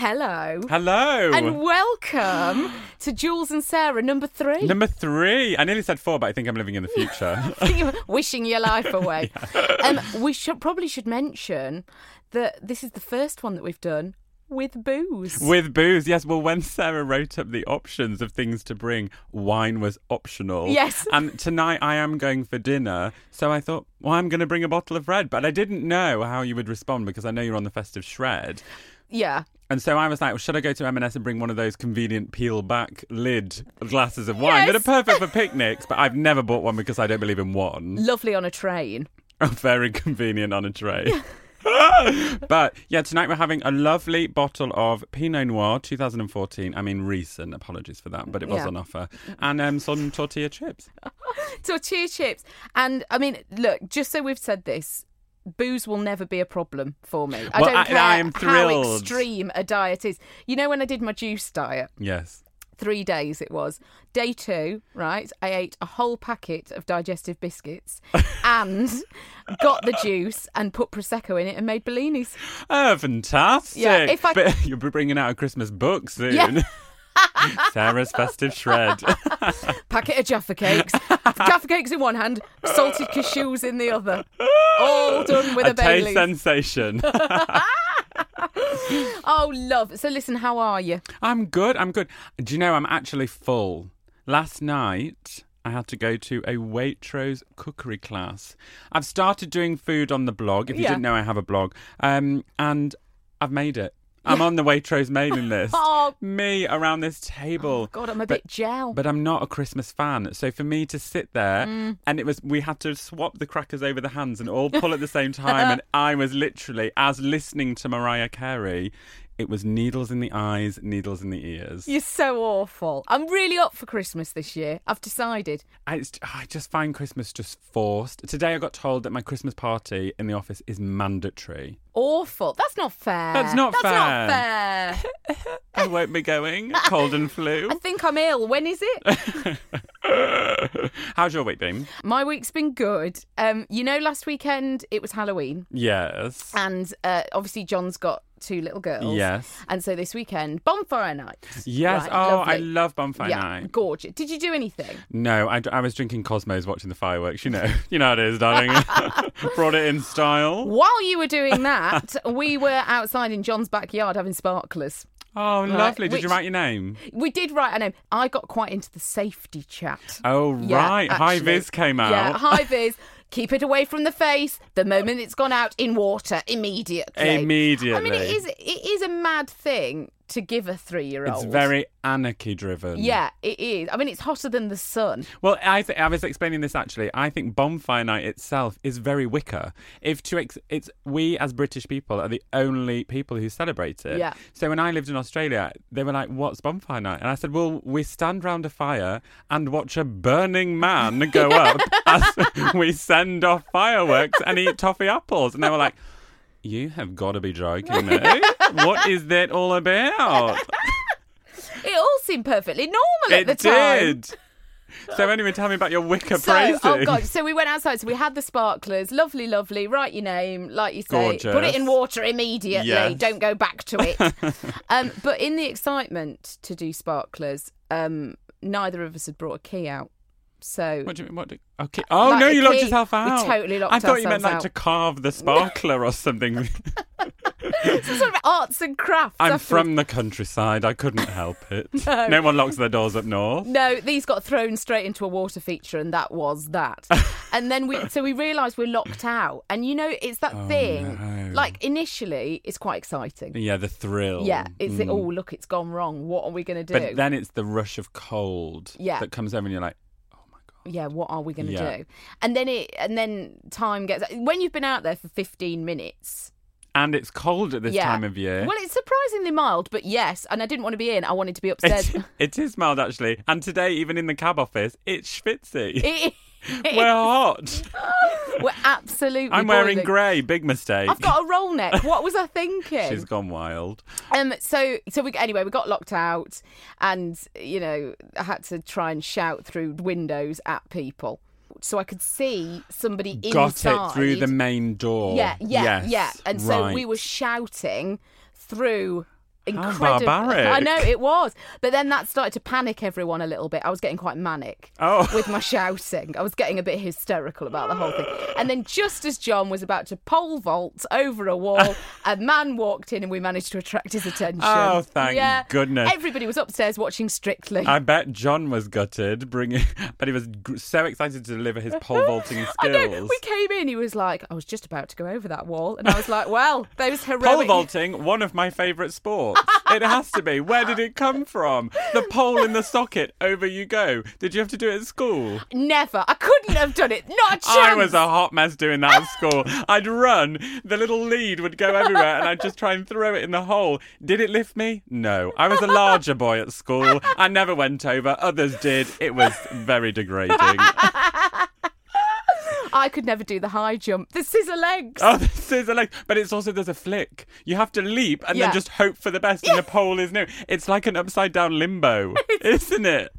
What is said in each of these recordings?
Hello. Hello. And welcome to Jules and Sarah number three. Number three. I nearly said four, but I think I'm living in the future. Wishing your life away. um, we should probably should mention that this is the first one that we've done with booze. With booze, yes. Well, when Sarah wrote up the options of things to bring, wine was optional. Yes. And tonight I am going for dinner, so I thought, well, I'm going to bring a bottle of red. But I didn't know how you would respond because I know you're on the festive shred. yeah. And so I was like, well, should I go to M&S and bring one of those convenient peel back lid glasses of wine that are perfect for picnics? But I've never bought one because I don't believe in one. Lovely on a train. Very convenient on a tray. but yeah, tonight we're having a lovely bottle of Pinot Noir 2014. I mean, recent. Apologies for that, but it was Yeah. on offer. And um, some tortilla chips. Tortilla chips. And I mean, look, just so we've said this, booze will never be a problem for me. I Well, don't I- care I am how extreme a diet is. You know, when I did my juice diet, Yes. three days it was. Day two, right, I ate a whole packet of digestive biscuits and got the juice and put Prosecco in it and made Bellinis. Oh, fantastic. Yeah, if I- you'll be bringing out a Christmas book soon. Yeah. Sarah's festive shred. Packet of Jaffa cakes. Jaffa cakes in one hand, salted cashews in the other. All done with a, a taste Bailey's. sensation. Oh, love. So listen, how are you? I'm good. I'm good. Do you know I'm actually full? Last night I had to go to a Waitrose cookery class. I've started doing food on the blog. If you Yeah. didn't know, I have a blog, um, and I've made it. I'm on the Waitrose mailing list. Oh. Me around this table. God, I'm a But- bit gel. But I'm not a Christmas fan. So for me to sit there Mm. and it was we had to swap the crackers over the hands and all pull at the same time and I was literally as listening to Mariah Carey, it was needles in the eyes, needles in the ears. You're so awful. I'm really up for Christmas this year. I've decided. I, I just find Christmas just forced. Today I got told that my Christmas party in the office is mandatory. Awful. That's not fair. That's not That's fair. not fair. I won't be going. Cold and flu. I think I'm ill. When is it? How's your week been? My week's been good. Um, you know, last weekend it was Halloween, Yes. and uh, obviously John's got two little girls. Yes. And so this weekend, bonfire night. Yes. Right, oh, I love bonfire yeah, night. gorgeous. Did you do anything? No, I, I was drinking Cosmos watching the fireworks. You know, you know how it is, darling. Brought it in style. While you were doing that, we were outside in John's backyard having sparklers. Oh, lovely. Did you write your name? We did write a name. I got quite into the safety chat. Oh, Yeah, right. High actually. vis came out. Yeah, high vis. Keep it away from the face. The moment it's gone out in water, immediately. Immediately. I mean, it is. It is a mad thing to give a three-year-old. It's very anarchy driven. Yeah, it is. I mean, it's hotter than the sun. Well, I th- I was explaining this actually. I think bonfire night itself is very wicker. If to ex- it's we as British people are the only people who celebrate it. Yeah. So when I lived in Australia, they were like, "What's bonfire night?" And I said, "Well, we stand round a fire and watch a burning man go up as we send off fireworks and eat toffee apples." And they were like. You have got to be joking me. what is that all about? It all seemed perfectly normal at it the time. did. So anyway, tell me about your wicker So, praising. oh god! So we went outside. So we had the sparklers, lovely, lovely. Write your name, like you say. Put it in water immediately. Yes. Don't go back to it. um, but in the excitement to do sparklers, um, neither of us had brought a key out. So What do you mean? What? Do, okay. Oh Like no, you locked key. yourself out. totally locked I thought you meant like out. to carve the sparkler or something. some sort of arts and crafts. I'm afterwards. from the countryside. I couldn't help it. no. one locks their doors up north. No, these got thrown straight into a water feature, and that was that. and then we, so we realised we're locked out, and you know, it's that oh, thing. Oh, no. Like initially, it's quite exciting. Yeah, the thrill. Yeah, it's the, mm. oh look, it's gone wrong. What are we going to do? But then it's the rush of cold Yeah. that comes over and you're like. Yeah, what are we going to Yeah. do? And then it, and then time gets when you've been out there for fifteen minutes. And it's cold at this yeah. time of year. Well, it's surprisingly mild, but yes, and I didn't want to be in. I wanted to be upstairs. It, it is mild actually. And today, even in the cab office, it's schwitzy. It- We're hot. we're absolutely. I'm wearing grey. Big mistake. I've got a roll neck. What was I thinking? She's gone wild. Um. So so we anyway we got locked out, and you know I had to try and shout through windows at people, so I could see somebody Got inside. it through the main door. Yeah, yeah, Yes, yeah. And so we were shouting through. Incredible. barbaric. I know it was, but then that started to panic everyone a little bit. I was getting quite manic Oh. with my shouting. I was getting a bit hysterical about the whole thing. And then, just as John was about to pole vault over a wall, a man walked in, and we managed to attract his attention. Oh, thank yeah. goodness. Everybody was upstairs watching Strictly. I bet John was gutted, bringing, but he was so excited to deliver his pole vaulting I know. skills. We came in. He was like, "I was just about to go over that wall," and I was like, "Well, those heroic." Pole vaulting, one of my favourite sports. It has to be. Where did it come from? The pole in the socket, over you go. Did you have to do it at school? Never. I couldn't have done it. Not a chance. I was a hot mess doing that at school. I'd run, the little lead would go everywhere, and I'd just try and throw it in the hole. Did it lift me? No. I was a larger boy at school. I never went over. Others did. It was very degrading. I could never do the high jump. The scissor legs. Oh, the scissor legs. but it's also there's a flick. You have to leap and Yeah. then just hope for the best, and the pole is new. It's like an upside down limbo, isn't it?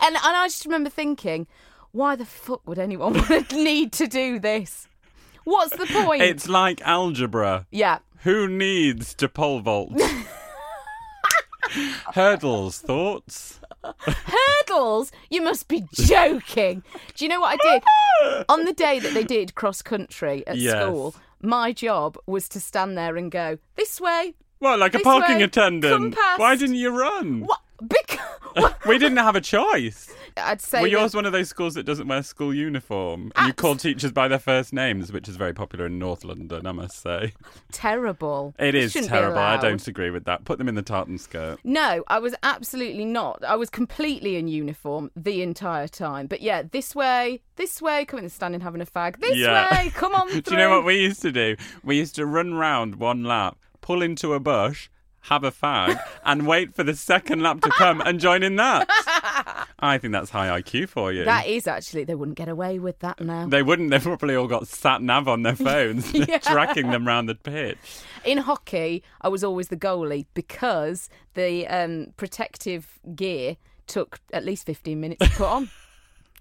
And and I just remember thinking, why the fuck would anyone need to do this? What's the point? It's like algebra. yeah. Who needs to pole vault? Hurdles, thoughts? Hurdles? You must be joking. Do you know what I did? On the day that they did cross country at Yes. school, my job was to stand there and go, this way. Well, like a This parking way, attendant. come past. Why didn't you run? What? Because We didn't have a choice. I'd say that- yours one of those schools that doesn't wear school uniform? And you call teachers by their first names, which is very popular in North London, I must say. terrible. It is terrible. I don't agree with that. Put them in the tartan skirt. No, I was absolutely not. I was completely in uniform the entire time. But yeah, this way, this way, come in, standing having a fag. This Yeah. way, come on through. Do you know what we used to do? We used to run round one lap, pull into a bush, have a fag, and wait for the second lap to come and join in that. I think that's high IQ for you. That is actually, they wouldn't get away with that now. They wouldn't. They've probably all got sat nav on their phones, Yeah. tracking them round the pitch. In hockey, I was always the goalie because the um, protective gear took at least 15 minutes to put on.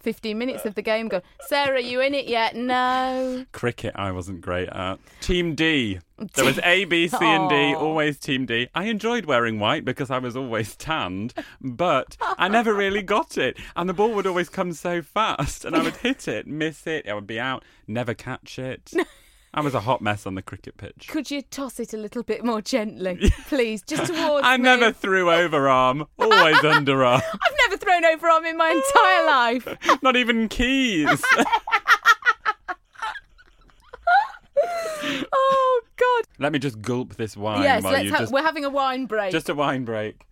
15 minutes of the game go, Sarah, you in it yet? No. Cricket, I wasn't great at. Team D. There was A, B, C, and D. Always Team D. I enjoyed wearing white because I was always tanned, but I never really got it. And the ball would always come so fast, and I would hit it, miss it, I would be out, never catch it. I was a hot mess on the cricket pitch. Could you toss it a little bit more gently, please? Just towards I me. never threw overarm, always underarm. I've never thrown overarm in my entire life. Not even keys. Oh God! Let me just gulp this wine yes, while let's you ha- just we're having a wine break. Just a wine break.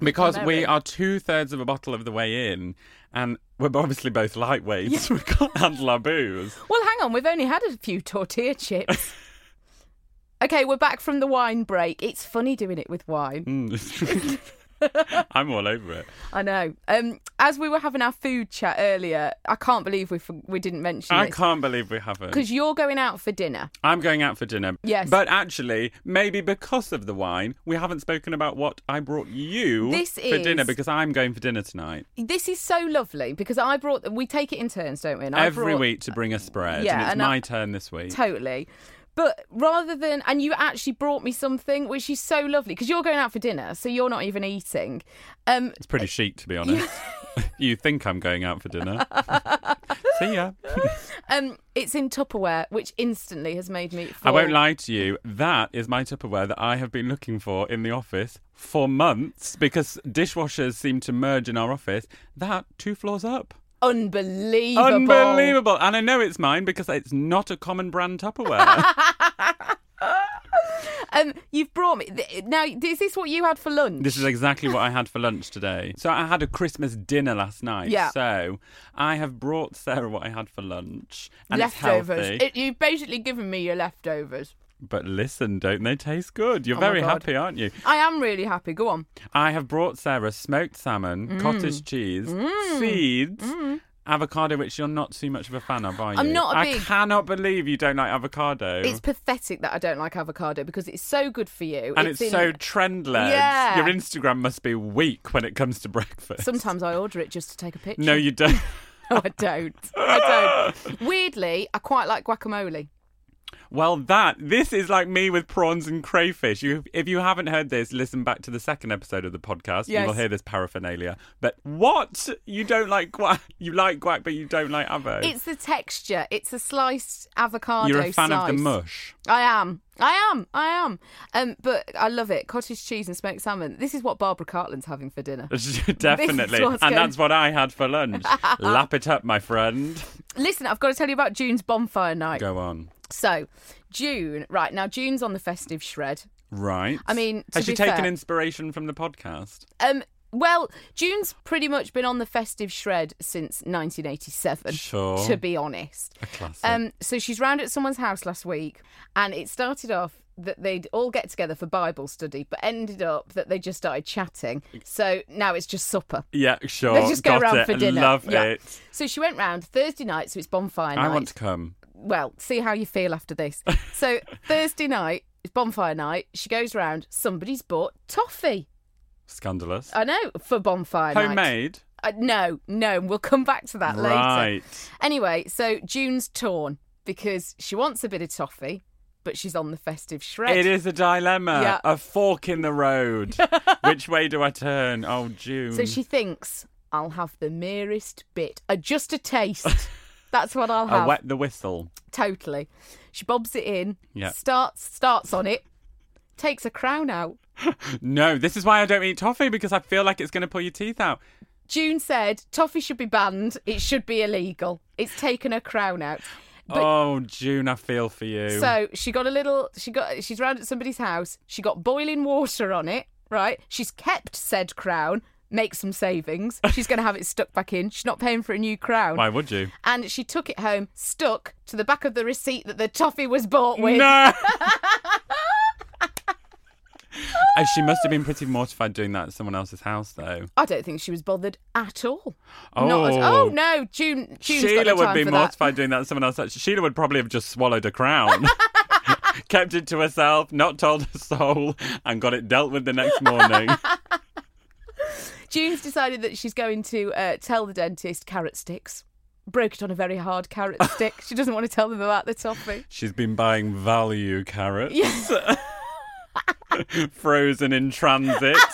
Because we are two thirds of a bottle of the way in, and we're obviously both lightweights. We can't handle our booze. Well, hang on, we've only had a few tortilla chips. okay, we're back from the wine break. It's funny doing it with wine. Mm. I'm all over it. I know. Um, as we were having our food chat earlier, I can't believe we we didn't mention I this can't believe we haven't. because you're going out for dinner. I'm going out for dinner. Yes. But actually, maybe because of the wine, we haven't spoken about what I brought you This for dinner because I'm going for dinner tonight. This is so lovely because I brought. We take it in turns, don't we? And I Every brought- week to bring a spread. Yeah, and it's and I- my turn this week. Totally. But rather than, and you actually brought me something, which is so lovely, because you're going out for dinner, so you're not even eating. Um, It's pretty chic, to be honest. you think I'm going out for dinner. See ya. um, it's in Tupperware, which instantly has made me. I won't lie to you. That is my Tupperware that I have been looking for in the office for months because dishwashers seem to merge in our office. That two floors up. Unbelievable. Unbelievable. And I know it's mine because it's not a common brand Tupperware. Um, you've brought me now. Is this what you had for lunch? this is exactly what I had for lunch today. So I had a Christmas dinner last night. Yeah. So I have brought Sarah what I had for lunch. And leftovers. It, you've basically given me your leftovers. But listen, don't they taste good? You're Oh very happy, aren't you? I am really happy. Go on. I have brought Sarah smoked salmon, Mm. cottage cheese, seeds, avocado, which you're not too much of a fan of, are you? I'm not a I big- cannot believe you don't like avocado. It's pathetic that I don't like avocado because it's so good for you. and it's, in- so trend led. Yeah. Your Instagram must be weak when it comes to breakfast. Sometimes I order it just to take a picture. No, you don't. No, I don't. I don't. Weirdly, I quite like guacamole. Well, that this is like me with prawns and crayfish. You, if you haven't heard this, listen back to the second episode of the podcast. You'll hear this paraphernalia. But what you don't like guac? You like guac, but you don't like avo. It's the texture. It's a sliced avocado. You're a fan of the mush. I am. I am. I am. Um, but I love it. Cottage cheese and smoked salmon. This is what Barbara Cartland's having for dinner. Definitely. And going- that's what I had for lunch. Lap it up, my friend. Listen, I've got to tell you about June's bonfire night. Go on. So, June, right now, June's on the festive shred. Right. I mean, has she taken fair- inspiration from the podcast? Um, well, June's pretty much been on the festive shred since 1987. Sure. To be honest. A classic. Um, so she's round at someone's house last week, and it started off that they'd all get together for Bible study, but ended up that they just started chatting. So now it's just supper. yeah, sure. They just go Got round it. for dinner. Love Yeah. it. So she went round Thursday night, so it's bonfire night. I want to come. Well, see how you feel after this. So Thursday night is bonfire night. She goes round. Somebody's bought toffee. Scandalous. I know for bonfire night. Homemade. Uh, no, no, we'll come back to that later. Right. Anyway, so June's torn because she wants a bit of toffee, but she's on the festive shred. It is a dilemma. Yeah. A fork in the road. Which way do I turn? Oh, June. So she thinks, I'll have the merest bit, uh, just a taste. That's what I'll have. I wet the whistle. Totally. She bobs it in, Yeah. starts starts on it, takes a crown out. No, this is why I don't eat toffee because I feel like it's going to pull your teeth out. June said toffee should be banned. It should be illegal. It's taken her crown out. But oh, June, I feel for you. So she got a little. She got. She's round at somebody's house. She got boiling water on it. Right. She's kept said crown. Make some savings. She's going to have it stuck back in. She's not paying for a new crown. why would you? And she took it home, stuck to the back of the receipt that the toffee was bought with. No. Uh, she must have been pretty mortified doing that at someone else's house, though. I don't think she was bothered at all. Oh, at, oh no, June. June's Sheila would be for that. mortified doing that at someone else. Sheila would probably have just swallowed a crown, kept it to herself, not told a soul, and got it dealt with the next morning. June's decided that she's going to uh, tell the dentist carrot sticks. Broke it on a very hard carrot stick. She doesn't want to tell them about the toffee. She's been buying value carrots, Yes. frozen in transit.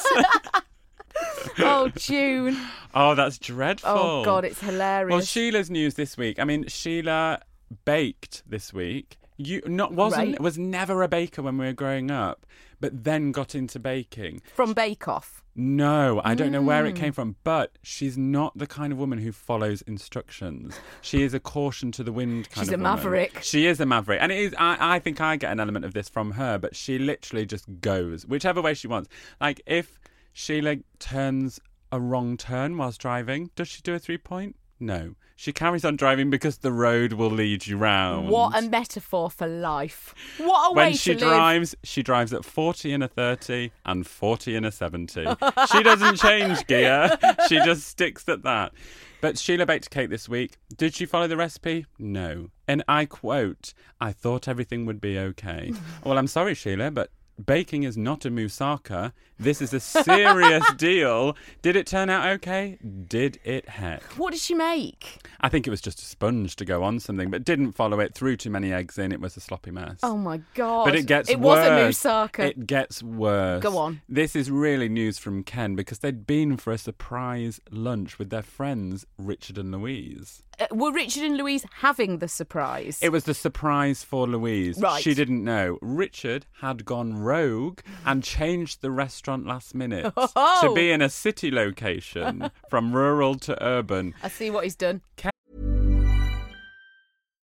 Oh, June. Oh, that's dreadful. Oh God, it's hilarious. Well, Sheila's news this week. I mean, Sheila baked this week. You not wasn't Right. was never a baker when we were growing up, but then got into baking. From Bake Off. No, I don't know where Mm. it came from, but she's not the kind of woman who follows instructions. She is a caution to the wind kind She's of a woman. maverick. She is a maverick, and it is. I, I think I get an element of this from her, but she literally just goes whichever way she wants. Like if Sheila turns a wrong turn whilst driving, does she do a three point? No, she carries on driving because the road will lead you round. What a metaphor for life. What a when way she to live. drives, she drives at 40 and a 30 and 40 and a 70. she doesn't change gear. She just sticks at that. But Sheila baked a cake this week. Did she follow the recipe? No. And I quote, I thought everything would be okay. well, I'm sorry, Sheila, but baking is not a moussaka. This is a serious deal. Did it turn out okay? Did it heck? What did she make? I think it was just a sponge to go on something, but didn't follow it Threw too many eggs in. It was a sloppy mess. Oh my god! But it gets It worse. was a moussaka. It gets worse. Go on. This is really news from Ken because they'd been for a surprise lunch with their friends Richard and Louise. Uh, were Richard and Louise having the surprise? It was the surprise for Louise. Right. She didn't know. Richard had gone rogue and changed the restaurant last minute Oh. to be in a city location from rural to urban. I see what he's done.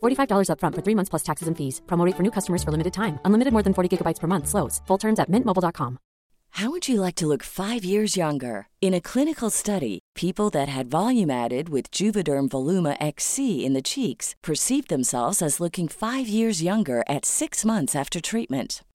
$45 upfront for three months plus taxes and fees. Promo rate for new customers for limited time. Unlimited more than 40 gigabytes per month. Slows. Full terms at mintmobile.com. How would you like to look five years younger? In a clinical study, people that had volume added with Juvederm Voluma XC in the cheeks perceived themselves as looking five years younger at six months after treatment.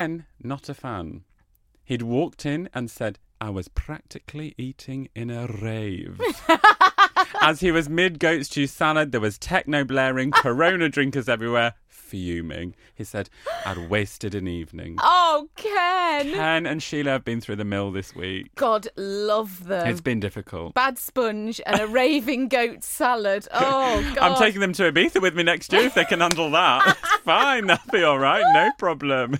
Ken, not a fan. He'd walked in and said, I was practically eating in a rave. As he was mid goat stew salad, there was techno blaring, corona drinkers everywhere, fuming. He said, I'd wasted an evening. Oh, Ken! Ken and Sheila have been through the mill this week. God, love them. It's been difficult. Bad sponge and a raving goat salad. Oh, God. I'm taking them to Ibiza with me next year if they can handle that. It's fine, that'll be all right, no problem.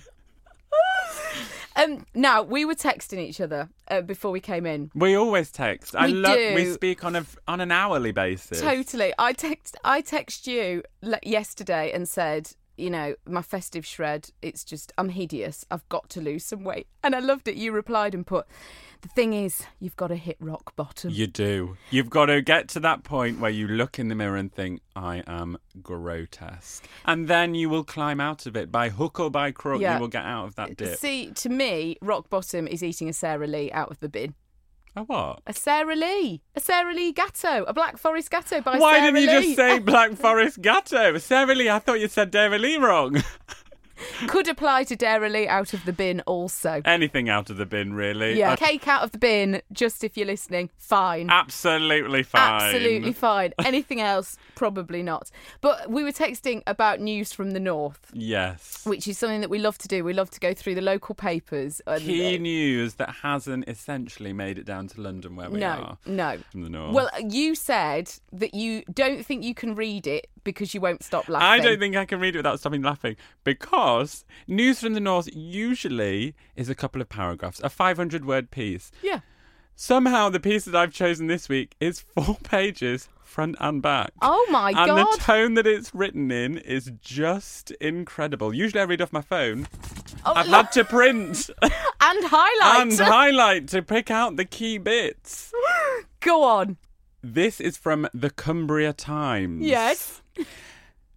Um, now we were texting each other uh, before we came in. We always text. I We love. We speak on a on an hourly basis. Totally. I text. I text you yesterday and said, you know, my festive shred. It's just I'm hideous. I've got to lose some weight. And I loved it. You replied and put, the thing is, you've got to hit rock bottom. You do. You've got to get to that point where you look in the mirror and think, I am grotesque. And then you will climb out of it. By hook or by crook, Yeah. you will get out of that dip. See, to me, rock bottom is eating a Sara Lee out of the bin. A what? A Sara Lee, a Sara Lee gateau, a Black Forest gateau by Sarah. Why Sarah didn't you Lee. just say Black Forest Gateau? Sarah Lee, I thought you said Sarah Lee wrong. Could apply to Dara out of the bin also. Anything out of the bin, really. Yeah, Uh, cake out of the bin. Just if you're listening, fine. absolutely fine. Absolutely fine. Anything else, probably not. But we were texting about news from the north, Yes. which is something that we love to do. We love to go through the local papers. And, Key news that hasn't essentially made it down to London where we no, are no. from the north. Well, you said that you don't think you can read it because you won't stop laughing. I don't think I can read it without stopping laughing because News from the North usually is a couple of paragraphs, a 500 word piece. Yeah. Somehow, the piece that I've chosen this week is four pages, front and back. Oh my and god. And the tone that it's written in is just incredible. Usually, I read off my phone. Oh, I've had to print and highlight. and highlight to pick out the key bits. Go on. This is from the Cumbria Times. Yes.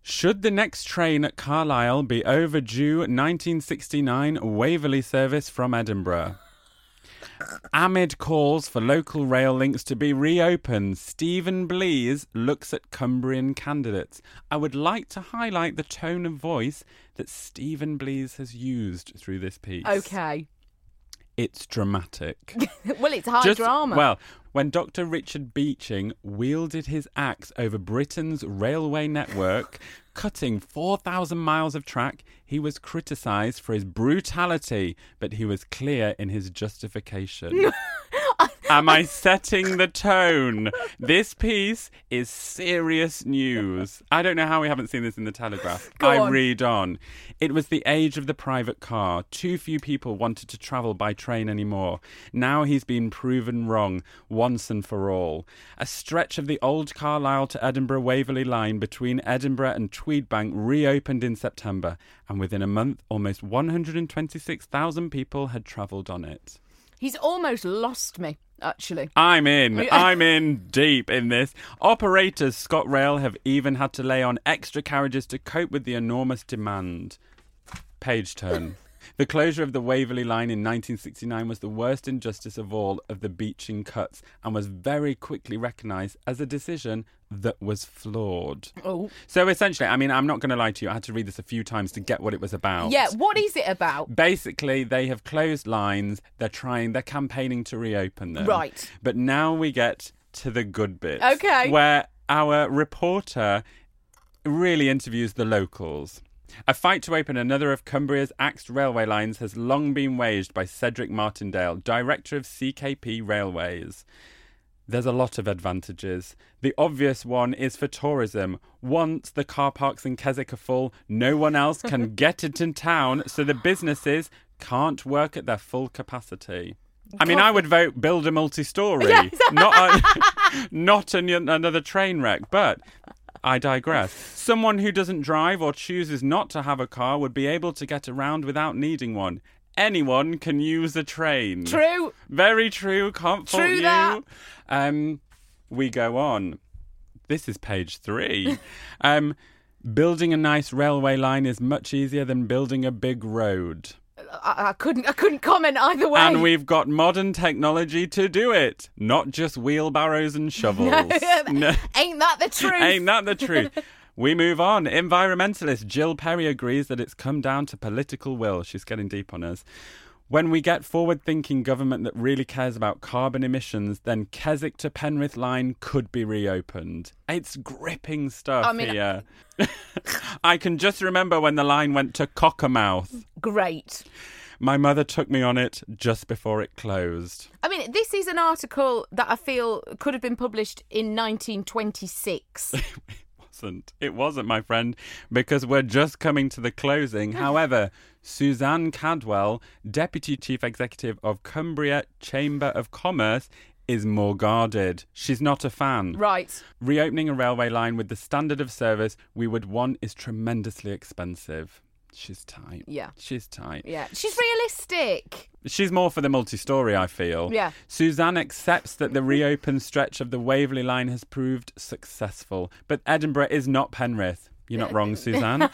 Should the next train at Carlisle be overdue 1969 Waverley service from Edinburgh? Amid calls for local rail links to be reopened, Stephen Blease looks at Cumbrian candidates. I would like to highlight the tone of voice that Stephen Blease has used through this piece. Okay. It's dramatic. well, it's high Just- drama. Well, when Dr. Richard Beeching wielded his axe over Britain's railway network, cutting 4,000 miles of track, he was criticised for his brutality, but he was clear in his justification. Am I setting the tone? This piece is serious news. I don't know how we haven't seen this in the Telegraph. Go I on. read on. It was the age of the private car. Too few people wanted to travel by train anymore. Now he's been proven wrong once and for all. A stretch of the old Carlisle to Edinburgh Waverley line between Edinburgh and Tweedbank reopened in September, and within a month, almost 126,000 people had travelled on it. He's almost lost me, actually. I'm in. I'm in deep in this. Operators ScotRail have even had to lay on extra carriages to cope with the enormous demand. Page turn. The closure of the Waverley line in 1969 was the worst injustice of all of the Beeching cuts and was very quickly recognised as a decision that was flawed. Oh. So essentially, I mean, I'm not going to lie to you, I had to read this a few times to get what it was about Yeah, what is it about? basically they have closed lines they're trying they're campaigning to reopen them Right. but now we get to the good bit. Okay. where our reporter really interviews the locals a fight to open another of Cumbria's axed railway lines has long been waged by Cedric Martindale, director of CKP Railways. There's a lot of advantages. The obvious one is for tourism. Once the car parks in Keswick are full, no one else can get it in town, so the businesses can't work at their full capacity. I mean, I would vote build a multi-story, not a, not an, another train wreck. But I digress. Someone who doesn't drive or chooses not to have a car would be able to get around without needing one. Anyone can use a train. True. Very true. Can't fault True you. that. Um, we go on. This is page three. um, building a nice railway line is much easier than building a big road. I, I couldn't. I couldn't comment either way. And we've got modern technology to do it, not just wheelbarrows and shovels. No. Ain't that the truth? Ain't that the truth? We move on. Environmentalist Jill Perry agrees that it's come down to political will. She's getting deep on us. When we get forward thinking government that really cares about carbon emissions, then Keswick to Penrith line could be reopened. It's gripping stuff I mean- here. I can just remember when the line went to Cockermouth. Great. My mother took me on it just before it closed. I mean, this is an article that I feel could have been published in 1926. wasn't. It wasn't, my friend, because we're just coming to the closing. However, Suzanne Cadwell, Deputy Chief Executive of Cumbria Chamber of Commerce, is more guarded. She's not a fan. right. Reopening a railway line with the standard of service we would want is tremendously expensive. She's tight. Yeah. She's tight. Yeah. She's realistic. She's more for the multi story, I feel. Yeah. Suzanne accepts that the reopened stretch of the Waverley line has proved successful, but Edinburgh is not Penrith. You're not wrong, Suzanne.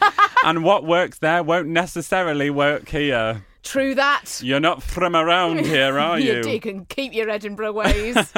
and what works there won't necessarily work here. True that. You're not from around here, are you you? can keep your Edinburgh ways.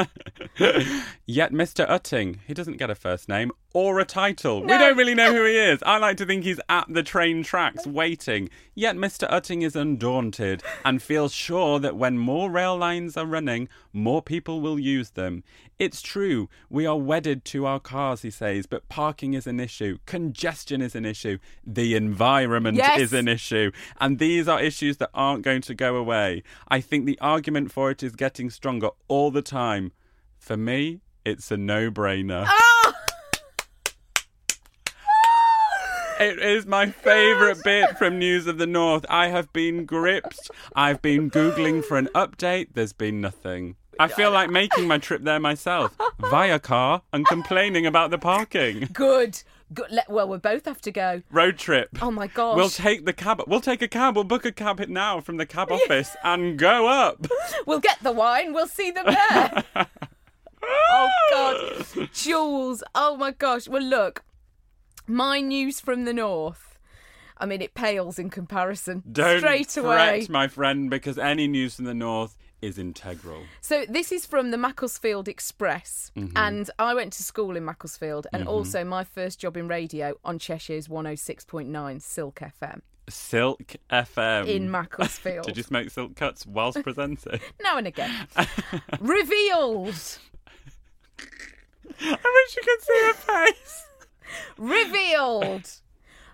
Yet Mr. Utting, he doesn't get a first name or a title. We don't really know who he is. I like to think he's at the train tracks waiting. Yet Mr. Utting is undaunted and feels sure that when more rail lines are running, more people will use them. It's true, we are wedded to our cars, he says, but parking is an issue, congestion is an issue, the environment Yes. is an issue, and these are issues that aren't going to go away. I think the argument for it is getting stronger all the time. For me, it's a no brainer. Oh, It is my favourite bit from News of the North. I have been gripped. I've been Googling for an update. There's been nothing. I feel like making my trip there myself via car and complaining about the parking. Good. Good. Well, we both have to go. Road trip. Oh my gosh. We'll take the cab. We'll take a cab. We'll book a cab now from the cab office and go up. We'll get the wine. We'll see them there. oh God, Jules. Oh my gosh. Well, look, my news from the north. I mean, it pales in comparison. Don't Straight away. fret, my friend, because any news from the north is integral. So this is from the Macclesfield Express, Mm-hmm. and I went to school in Macclesfield, and also my first job in radio on Cheshire's 106.9 Silk FM Silk FM. in Macclesfield. Did you smoke silk cuts whilst presenting? Now and again. Revealed. I wish you could see her face. Revealed.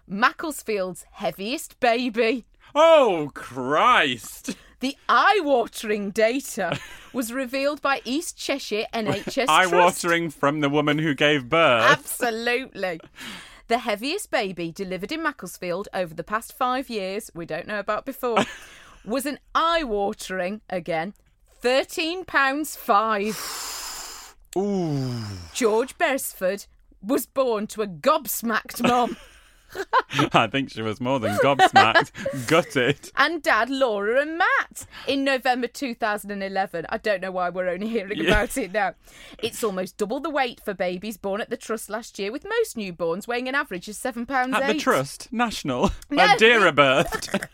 Macclesfield's heaviest baby. Oh, Christ. The eye-watering data was revealed by East Cheshire NHS Eye watering from the woman who gave birth. Absolutely. The heaviest baby delivered in Macclesfield over the past five years, we don't know about before, was an eye-watering, again, £13 five. Ooh. George Beresford was born to a gobsmacked mum I think she was more than gobsmacked. Gutted. and dad Laura and Matt in November 2011. I don't know why we're only hearing about it now. It's almost double the weight for babies born at the trust last year, with most newborns weighing an average of seven pounds At eight. the Trust National. No. Dira birthed.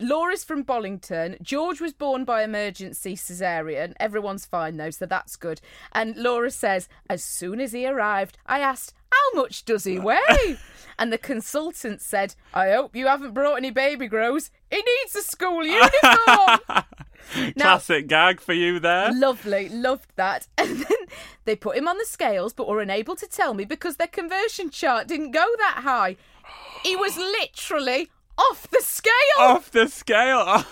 Laura's from Bollington. George was born by emergency cesarean. Everyone's fine though, so that's good. And Laura says, as soon as he arrived, I asked, how much does he weigh? and the consultant said, I hope you haven't brought any baby grows. He needs a school uniform. Now- Classic gag for you there. Lovely, loved that. And then they put him on the scales, but were unable to tell me because their conversion chart didn't go that high. He was literally off the scale. Off the scale. Oh.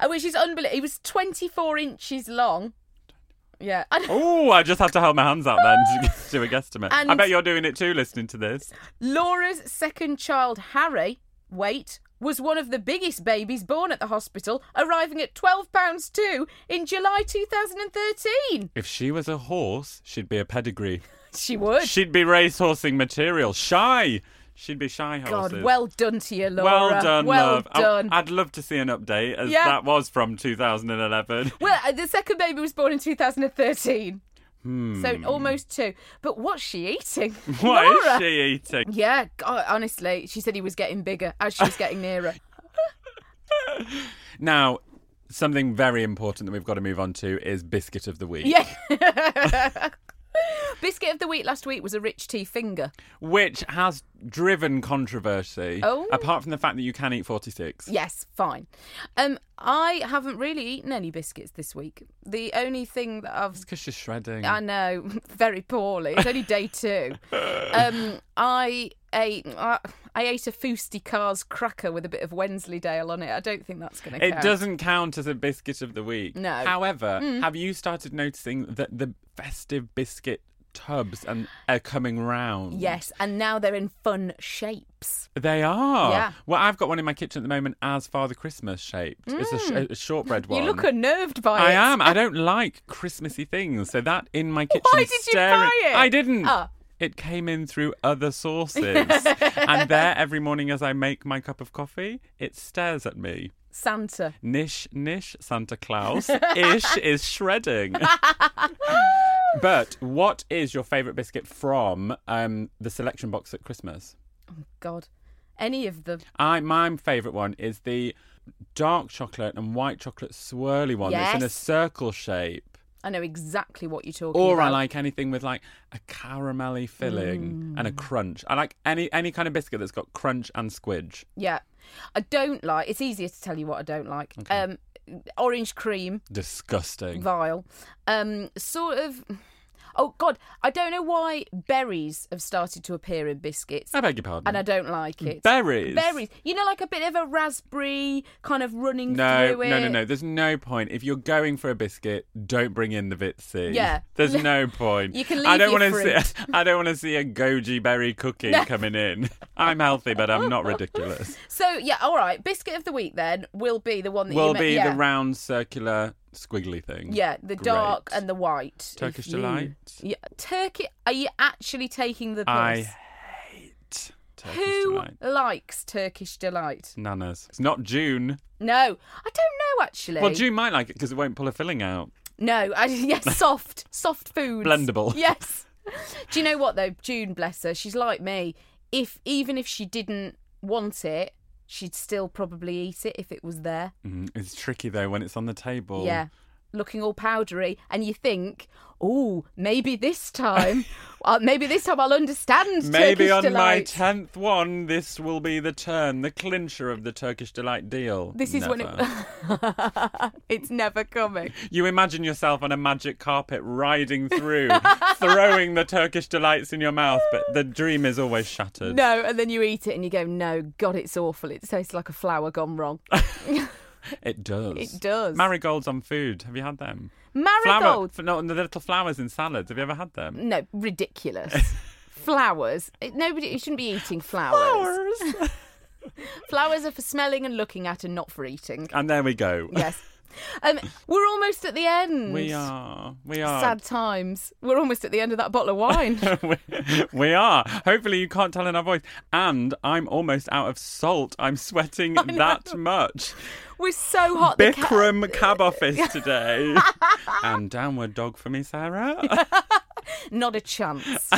Which is unbelievable. He was 24 inches long. Yeah. Oh, I just have to hold my hands out then to do a guesstimate. I bet you're doing it too listening to this. Laura's second child, Harry, wait, was one of the biggest babies born at the hospital, arriving at £12.2 in July 2013. If she was a horse, she'd be a pedigree. She would. She'd be racehorsing material. Shy. She'd be shy horses. God, well done to you, Laura. Well done, Well love. Done. I'd love to see an update, as Yeah. that was from 2011. Well, uh, the second baby was born in 2013. Hmm. So almost two. But what's she eating? What is Laura? she eating? Yeah, God, honestly, she said he was getting bigger as she was getting nearer. Now, something very important that we've got to move on to is biscuit of the week. Yeah. Biscuit of the week last week was a rich tea finger. Which has driven controversy. Oh. Apart from the fact that you can eat 46. Yes, fine. Um, I haven't really eaten any biscuits this week. The only thing that I've Because she's shredding. I know, very poorly. It's only day two. Um, I ate I, I ate a Foosty Cars cracker with a bit of Wensleydale on it. I don't think that's going to It doesn't count as a biscuit of the week. No. Mm. However, have you started noticing that the festive biscuit tubs and are coming round? Yes, and now they're in fun shapes. They are. Yeah. Well, I've got one in my kitchen at the moment as Father Christmas shaped. It's a, sh- a shortbread one. Mm. You look unnerved by I it. I am. I don't like Christmassy things. So that in my kitchen. Why did you buy it? I didn't. Ah. It came in through other sources. and there, every morning as I make my cup of coffee, it stares at me. Santa. Nish, nish, Santa Claus. Ish is shredding. but what is your favourite biscuit from um, the selection box at Christmas? Oh, God. Any of them. I my favourite one is the dark chocolate and white chocolate swirly one that's in a circle shape. I know exactly what you're talking Or about. I like anything with like a caramelly filling and a Mm. crunch. I like any any kind of biscuit that's got crunch and squidge. Yeah. I don't like. It's easier to tell you what I don't like. Um, orange cream, Disgusting. vile. Um, sort of. Oh God, I don't know why berries have started to appear in biscuits, I beg your pardon. and I don't like it. Berries? berries. You know, like a bit of a raspberry kind of running No, through it. no, no, no. There's no point. If you're going for a biscuit, don't bring in the Vitsy. Yeah. There's no point. You can I don't wanna see. I don't want to see a goji berry cookie coming in. I'm healthy, but I'm not ridiculous. So yeah, all right. Biscuit of the week then will be the one that Will be yeah. the round circular squiggly thing. Yeah, the Great. dark and the white. Turkish If you- delight. Yeah, Turkey. Are you actually taking the piss? I hate Turkish Who delight. likes Turkish delight? Nanas. It's not June. No, I don't know actually. Well, June might like it because it won't pull a filling out. No, I, yes, soft, soft foods. Blendable. Yes. Do you know what though? June, bless her, she's like me. If even if she didn't want it, she'd still probably eat it if it was there. Mm, it's tricky though when it's on the table. Yeah. Looking all powdery, and you think, oh, maybe this time, uh, maybe this time I'll understand. Maybe Turkish on my tenth one, this will be the turn, the clincher of the Turkish delight deal. This is when it... it's never coming. You imagine yourself on a magic carpet riding through, throwing the Turkish delights in your mouth, but the dream is always shattered. No, and then you eat it and you go, no, God, it's awful. It tastes like a flower gone wrong. It does. It does. Marigolds on food. Have you had them? Marigolds. Flower, no, the little flowers in salads. Have you ever had them? No, ridiculous. flowers. Nobody. You shouldn't be eating flowers. Flowers are for smelling and looking at, and not for eating. and there we go. Yes. Um, we're almost at the end. We are. We are. Sad times. We're almost at the end of that bottle of wine. we, we are. Hopefully, you can't tell in our voice. And I'm almost out of salt. I'm sweating that much. We're so hot. the ca- cab office today. and downward dog for me, Sarah. Not a chance.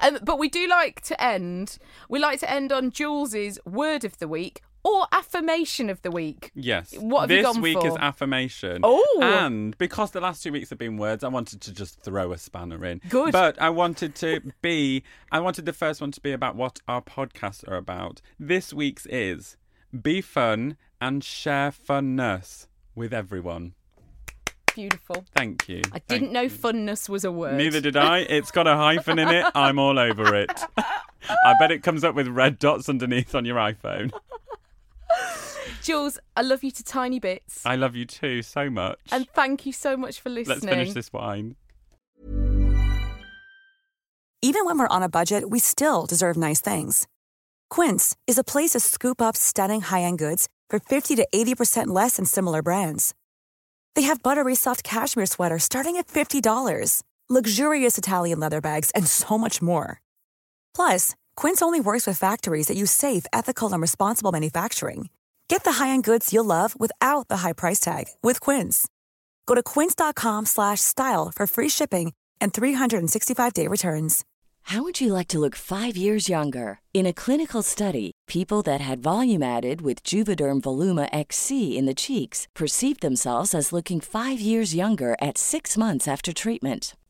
um, but we do like to end. We like to end on Jules's word of the week or affirmation of the week. yes. What have this you gone week is affirmation. Oh. And because the last two weeks have been words, I wanted to just throw a spanner in. Good. But I wanted to be, I wanted the first one to be about what our podcasts are about. This week's is be fun and share funness with everyone. Beautiful. Thank you. I Thank didn't know you. funness was a word. Neither did I. It's got a hyphen in it. I'm all over it. I bet it comes up with red dots underneath on your iPhone. Jules, I love you to tiny bits. I love you too so much. and thank you so much for listening. Let's finish this wine. Even when we're on a budget, we still deserve nice things. Quince is a place to scoop up stunning high-end goods for 50 to 80% less than similar brands. They have buttery soft cashmere sweaters starting at $50, luxurious Italian leather bags, and so much more. Plus, Quince only works with factories that use safe, ethical, and responsible manufacturing. Get the high-end goods you'll love without the high price tag with Quince. Go to quince.com slash style for free shipping and 365-day returns. How would you like to look five years younger? In a clinical study, people that had volume added with Juvederm Voluma XC in the cheeks perceived themselves as looking five years younger at six months after treatment.